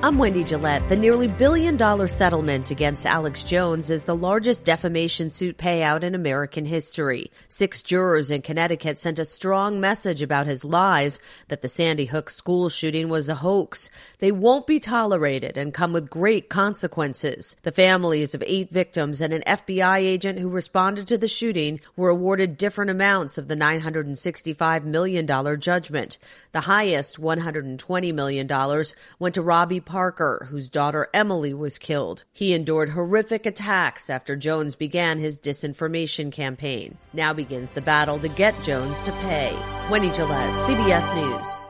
I'm Wendy Gillette. The nearly billion dollar settlement against Alex Jones is the largest defamation suit payout in American history. Six jurors in Connecticut sent a strong message about his lies that the Sandy Hook school shooting was a hoax. They won't be tolerated and come with great consequences. The families of eight victims and an FBI agent who responded to the shooting were awarded different amounts of the $965 million judgment. The highest, $120 million, went to Robbie Parker, whose daughter Emily was killed. He endured horrific attacks after Jones began his disinformation campaign. Now begins the battle to get Jones to pay. Wendy Gillette, CBS News.